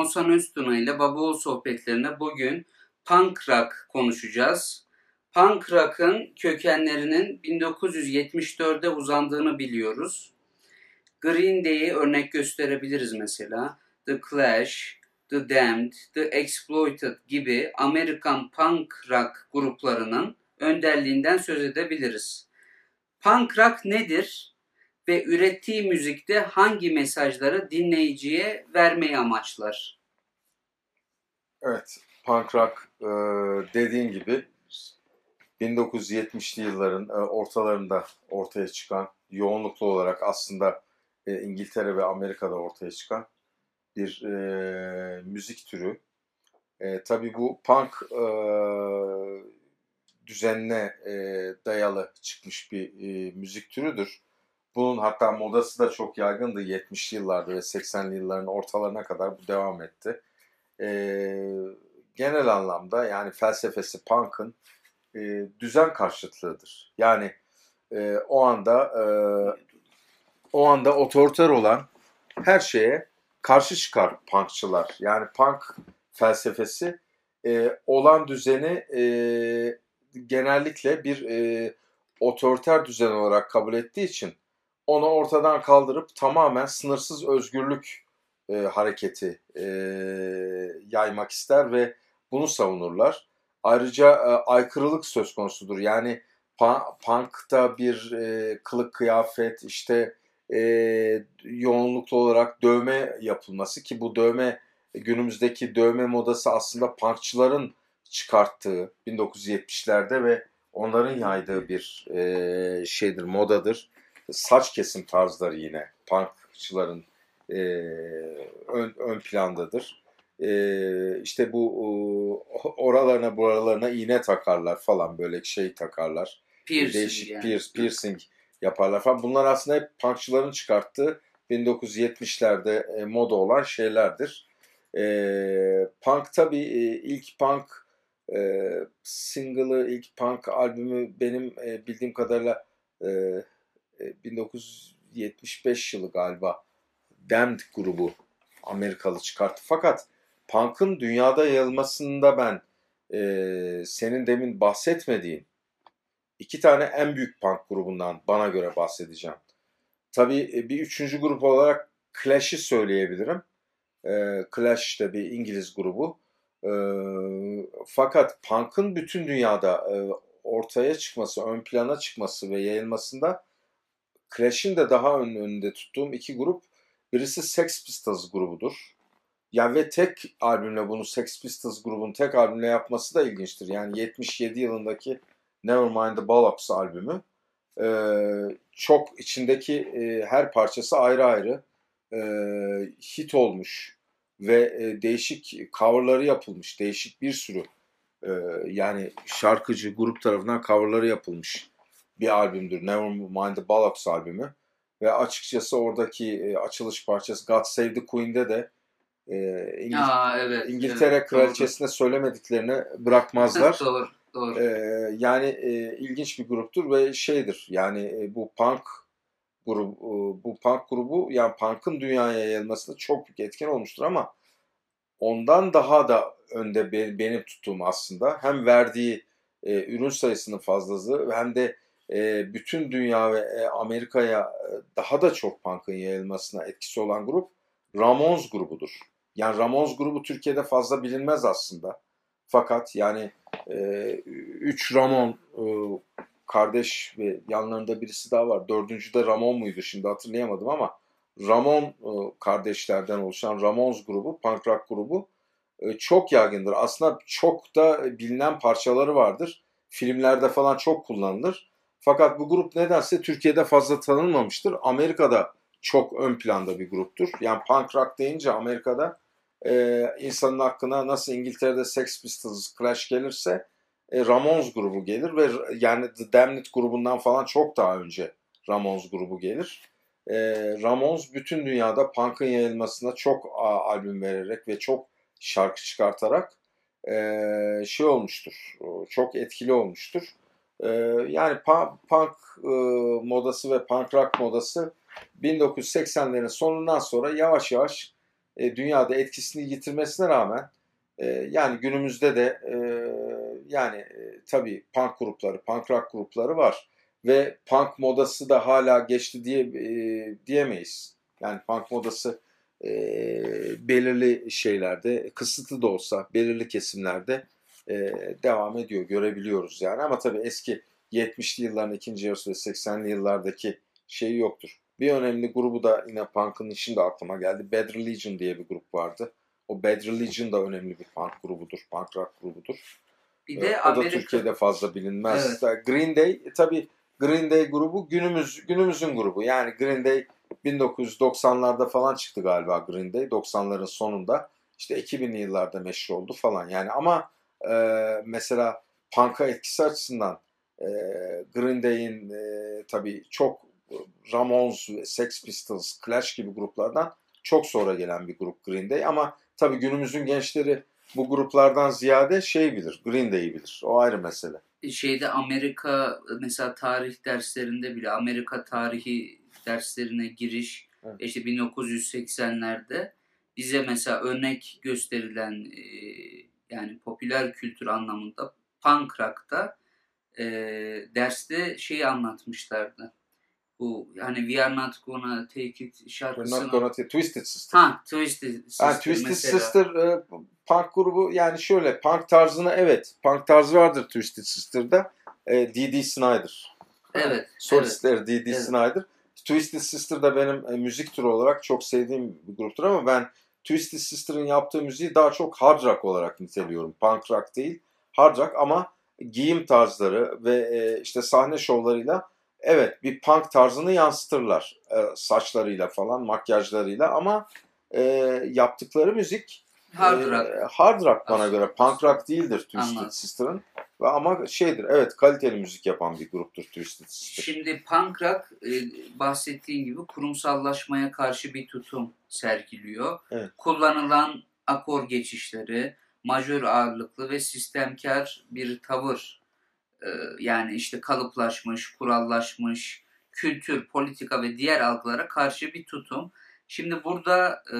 Oğuzhan Öztuna ile Baba sohbetlerinde bugün punk rock konuşacağız. Punk rock'ın kökenlerinin 1974'de uzandığını biliyoruz. Green Day'i örnek gösterebiliriz mesela. The Clash, The Damned, The Exploited gibi Amerikan punk rock gruplarının önderliğinden söz edebiliriz. Punk rock nedir ve ürettiği müzikte hangi mesajları dinleyiciye vermeyi amaçlar? Evet, punk rock e, dediğin gibi 1970'li yılların e, ortalarında ortaya çıkan yoğunluklu olarak aslında e, İngiltere ve Amerika'da ortaya çıkan bir müzik türü. E, tabii bu punk e, düzenine dayalı çıkmış bir müzik türüdür. Bunun hatta modası da çok yaygındı 70'li yıllarda ve 80'li yılların ortalarına kadar bu devam etti. E, genel anlamda yani felsefesi punk'ın e, düzen karşıtlığıdır. Yani e, o anda e, o anda otoriter olan her şeye karşı çıkar punkçılar. Yani punk felsefesi e, olan düzeni e, genellikle bir e, otoriter düzen olarak kabul ettiği için onu ortadan kaldırıp tamamen sınırsız özgürlük e, hareketi e, yaymak ister ve bunu savunurlar. Ayrıca e, aykırılık söz konusudur. Yani punk'ta bir e, kılık kıyafet işte e, yoğunluklu olarak dövme yapılması ki bu dövme günümüzdeki dövme modası aslında punkçıların çıkarttığı 1970'lerde ve onların yaydığı bir e, şeydir, modadır. Saç kesim tarzları yine punkçıların e, ön, ön plandadır. E, işte bu oralarına buralarına iğne takarlar falan böyle şey takarlar. Piercing Değişik yani. pierce, piercing yaparlar falan. Bunlar aslında hep punkçıların çıkarttığı 1970'lerde e, moda olan şeylerdir. E, punk tabii e, ilk punk e, single'ı, ilk punk albümü benim e, bildiğim kadarıyla e, e, 1975 yılı galiba Damned grubu Amerikalı çıkarttı. Fakat punk'ın dünyada yayılmasında ben e, senin demin bahsetmediğin iki tane en büyük punk grubundan bana göre bahsedeceğim. Tabii e, bir üçüncü grup olarak Clash'i söyleyebilirim. E, Clash de bir İngiliz grubu. E, fakat punk'ın bütün dünyada e, ortaya çıkması, ön plana çıkması ve yayılmasında Clash'in de daha ön, önünde tuttuğum iki grup birisi Sex Pistols grubudur. Ya ve tek albümle bunu Sex Pistols grubun tek albümle yapması da ilginçtir. Yani 77 yılındaki Nevermind the Bollocks albümü e, çok içindeki e, her parçası ayrı ayrı e, hit olmuş ve e, değişik coverları yapılmış. Değişik bir sürü e, yani şarkıcı grup tarafından coverları yapılmış bir albümdür. Nevermind the Bollocks albümü. Ve açıkçası oradaki e, açılış parçası God Save the Queen'de de e, İngil- Aa, evet, İngiltere evet, kraliçesine söylemediklerini bırakmazlar. doğru, doğru. Ee, yani e, ilginç bir gruptur ve şeydir yani e, bu punk grubu e, bu punk grubu yani punk'ın dünyaya yayılmasında çok büyük etken olmuştur ama ondan daha da önde be- benim tuttuğum aslında hem verdiği e, ürün sayısının fazlası hem de e, bütün dünya ve e, Amerika'ya e, daha da çok punk'ın yayılmasına etkisi olan grup Ramones grubudur. Yani Ramones grubu Türkiye'de fazla bilinmez aslında. Fakat yani e, üç Ramon kardeş ve yanlarında birisi daha var. Dördüncü de Ramon muydu şimdi hatırlayamadım ama Ramon kardeşlerden oluşan Ramones grubu, punk rock grubu çok yaygındır. Aslında çok da bilinen parçaları vardır. Filmlerde falan çok kullanılır. Fakat bu grup nedense Türkiye'de fazla tanınmamıştır. Amerika'da çok ön planda bir gruptur. Yani punk rock deyince Amerika'da e, insanın aklına nasıl İngiltere'de Sex Pistols, Clash gelirse e, Ramones grubu gelir ve yani The Damned grubundan falan çok daha önce Ramones grubu gelir. E, Ramones bütün dünyada punk'ın yayılmasına çok a, albüm vererek ve çok şarkı çıkartarak e, şey olmuştur. Çok etkili olmuştur. E, yani punk, punk e, modası ve punk rock modası 1980'lerin sonundan sonra yavaş yavaş e, dünyada etkisini yitirmesine rağmen e, yani günümüzde de e, yani e, tabii punk grupları, punk rock grupları var ve punk modası da hala geçti diye e, diyemeyiz. Yani punk modası e, belirli şeylerde, kısıtlı da olsa belirli kesimlerde e, devam ediyor, görebiliyoruz yani. Ama tabii eski 70'li yılların ikinci yarısı ve 80'li yıllardaki şeyi yoktur. Bir önemli grubu da yine punk'ın içinde aklıma geldi. Bad Religion diye bir grup vardı. O Bad Religion da önemli bir punk grubudur, punk rock grubudur. Bir de Ee, o Amerika... da Türkiye'de fazla bilinmez. Green Day e, tabii Green Day grubu günümüz günümüzün grubu. Yani Green Day 1990'larda falan çıktı galiba Green Day. 90'ların sonunda. İşte 2000'li yıllarda meşhur oldu falan. Yani ama e, mesela punk'a etkisi açısından e, Green Day'in e, tabii çok Ramones, Sex Pistols, Clash gibi gruplardan çok sonra gelen bir grup Green Day. Ama tabii günümüzün gençleri bu gruplardan ziyade şey bilir, Green Day'i bilir. O ayrı mesele. şeyde Amerika mesela tarih derslerinde bile Amerika tarihi derslerine giriş Evet. işte 1980'lerde bize mesela örnek gösterilen e, yani popüler kültür anlamında punk rock'ta e, derste şeyi anlatmışlardı. Bu hani We Are Not Gonna Take It We're şarkısını. not gonna take- Twisted Sister. Ha Twisted Sister Yani Twisted mesela. Sister e, punk grubu yani şöyle punk tarzına evet punk tarzı vardır Twisted Sister'da. E, D.D. Snyder. Evet. Solistleri D.D. Evet. Snyder. Twisted Sister da benim e, müzik türü olarak çok sevdiğim bir gruptur ama ben Twisted Sister'ın yaptığı müziği daha çok hard rock olarak niteliyorum. Punk rock değil, hard rock ama giyim tarzları ve e, işte sahne şovlarıyla evet bir punk tarzını yansıtırlar. E, saçlarıyla falan, makyajlarıyla ama e, yaptıkları müzik Hard e, rock. hard rock bana Aslında. göre. Punk rock değildir Twisted Anladım. Sister'ın. Ve ama şeydir evet kaliteli müzik yapan bir gruptur Twisted Sister. Şimdi punk rock e, bahsettiğin gibi kurumsallaşmaya karşı bir tutum sergiliyor. Evet. Kullanılan akor geçişleri, majör ağırlıklı ve sistemkar bir tavır. E, yani işte kalıplaşmış, kurallaşmış, kültür, politika ve diğer algılara karşı bir tutum. Şimdi burada e,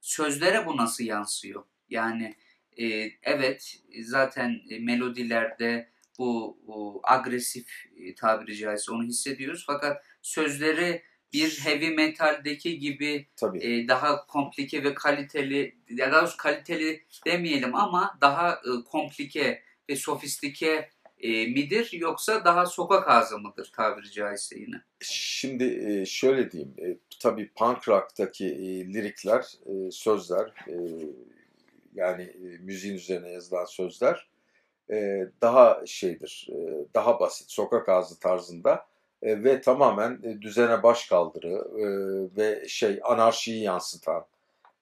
sözlere bu nasıl yansıyor? Yani e, evet zaten e, melodilerde bu, bu agresif e, tabiri caizse onu hissediyoruz. Fakat sözleri bir heavy metaldeki gibi Tabii. e, daha komplike ve kaliteli, ya daha doğrusu kaliteli demeyelim ama daha e, komplike ve sofistike e, midir yoksa daha sokak ağzı mıdır tabiri caizse yine? Şimdi e, şöyle diyeyim. E, Tabii punk rock'taki e, lirikler, e, sözler e, yani e, müziğin üzerine yazılan sözler e, daha şeydir, e, daha basit, sokak ağzı tarzında e, ve tamamen e, düzene baş kaldırı e, ve şey anarşiyi yansıtan,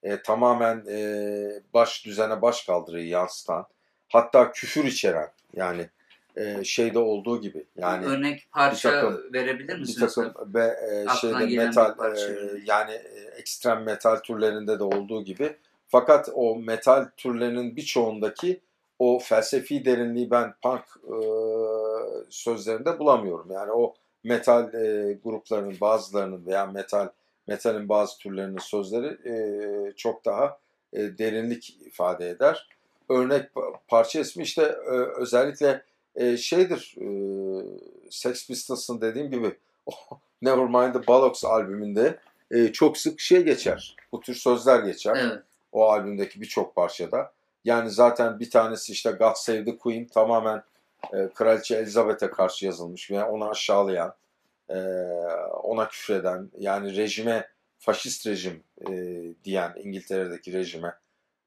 e, tamamen e, baş düzene baş kaldırıyı yansıtan, hatta küfür içeren yani e, şeyde olduğu gibi yani Örnek parça bir takım- verebilir bir misiniz? takım ve e, şeyde metal bir e, yani e, ekstrem metal türlerinde de olduğu gibi fakat o metal türlerinin birçoğundaki o felsefi derinliği ben punk e, sözlerinde bulamıyorum. Yani o metal e, gruplarının bazılarının veya metal metalin bazı türlerinin sözleri e, çok daha e, derinlik ifade eder. Örnek pa- parça ismi işte e, özellikle e, şeydir e, Sex Pistols'ın dediğim gibi o Nevermind the Bollocks albümünde e, çok sık şey geçer. Bu tür sözler geçer. Evet. O albümdeki birçok parçada. Yani zaten bir tanesi işte God Save the Queen tamamen e, Kraliçe Elizabeth'e karşı yazılmış ve onu aşağılayan, e, ona küfreden, yani rejime, faşist rejim e, diyen İngiltere'deki rejime.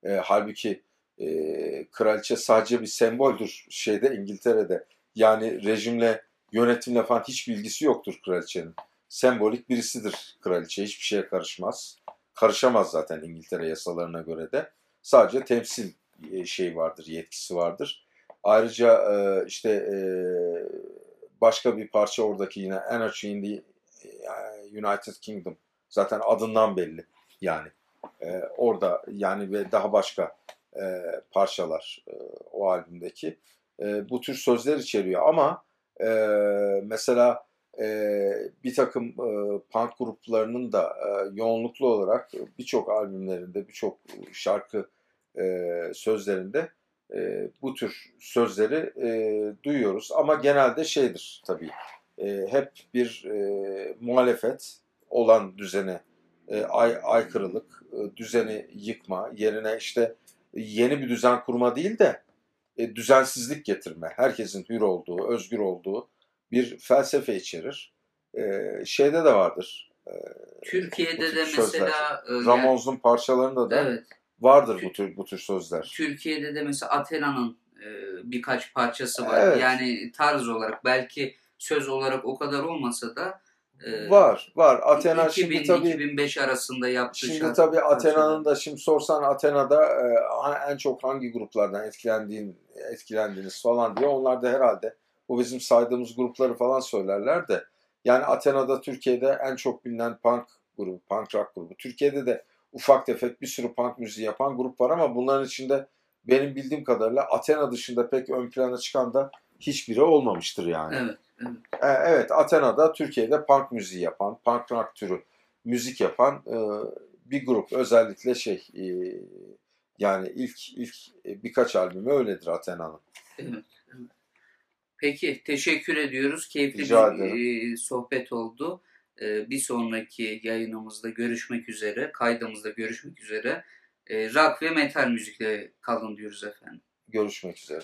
E, halbuki e, kraliçe sadece bir semboldür şeyde İngiltere'de. Yani rejimle, yönetimle falan hiç bilgisi yoktur kraliçenin. Sembolik birisidir kraliçe. Hiçbir şeye karışmaz. Karışamaz zaten İngiltere yasalarına göre de. Sadece temsil şey vardır, yetkisi vardır. Ayrıca e, işte e, başka bir parça oradaki yine Anarchy in the e, United Kingdom. Zaten adından belli yani. E, orada yani ve daha başka e, parçalar e, o albümdeki. E, bu tür sözler içeriyor ama e, mesela e, bir takım e, punk gruplarının da e, yoğunluklu olarak birçok albümlerinde, birçok şarkı e, sözlerinde e, bu tür sözleri e, duyuyoruz. Ama genelde şeydir tabii, e, hep bir e, muhalefet olan düzene e, ay, aykırılık, e, düzeni yıkma, yerine işte yeni bir düzen kurma değil de e, düzensizlik getirme, herkesin hür olduğu, özgür olduğu bir felsefe içerir. E, şeyde de vardır. E, Türkiye'de de mesela e, yani, parçalarında da evet, vardır bu tür bu tür sözler. Türkiye'de de mesela Athena'nın e, birkaç parçası var. Evet. Yani tarz olarak belki söz olarak o kadar olmasa da e, var, var. Athena 2000, şimdi tabii 2005 arasında yaptığı Şimdi tabii Athena'nın da şimdi sorsan Athena'da e, en çok hangi gruplardan etkilendiğin etkilendiğiniz falan diye onlar da herhalde bu bizim saydığımız grupları falan söylerler de yani Athena'da Türkiye'de en çok bilinen punk grubu, punk rock grubu. Türkiye'de de ufak tefek bir sürü punk müziği yapan grup var ama bunların içinde benim bildiğim kadarıyla Athena dışında pek ön plana çıkan da hiçbiri olmamıştır yani. Evet. Evet, e, evet Athena'da Türkiye'de punk müziği yapan, punk rock türü müzik yapan e, bir grup. Özellikle şey e, yani ilk ilk birkaç albümü öyledir Athena'nın. Evet. Peki teşekkür ediyoruz. Keyifli Rica bir ederim. sohbet oldu. Bir sonraki yayınımızda görüşmek üzere, kaydımızda görüşmek üzere. Rock ve metal müzikle kalın diyoruz efendim. Görüşmek üzere.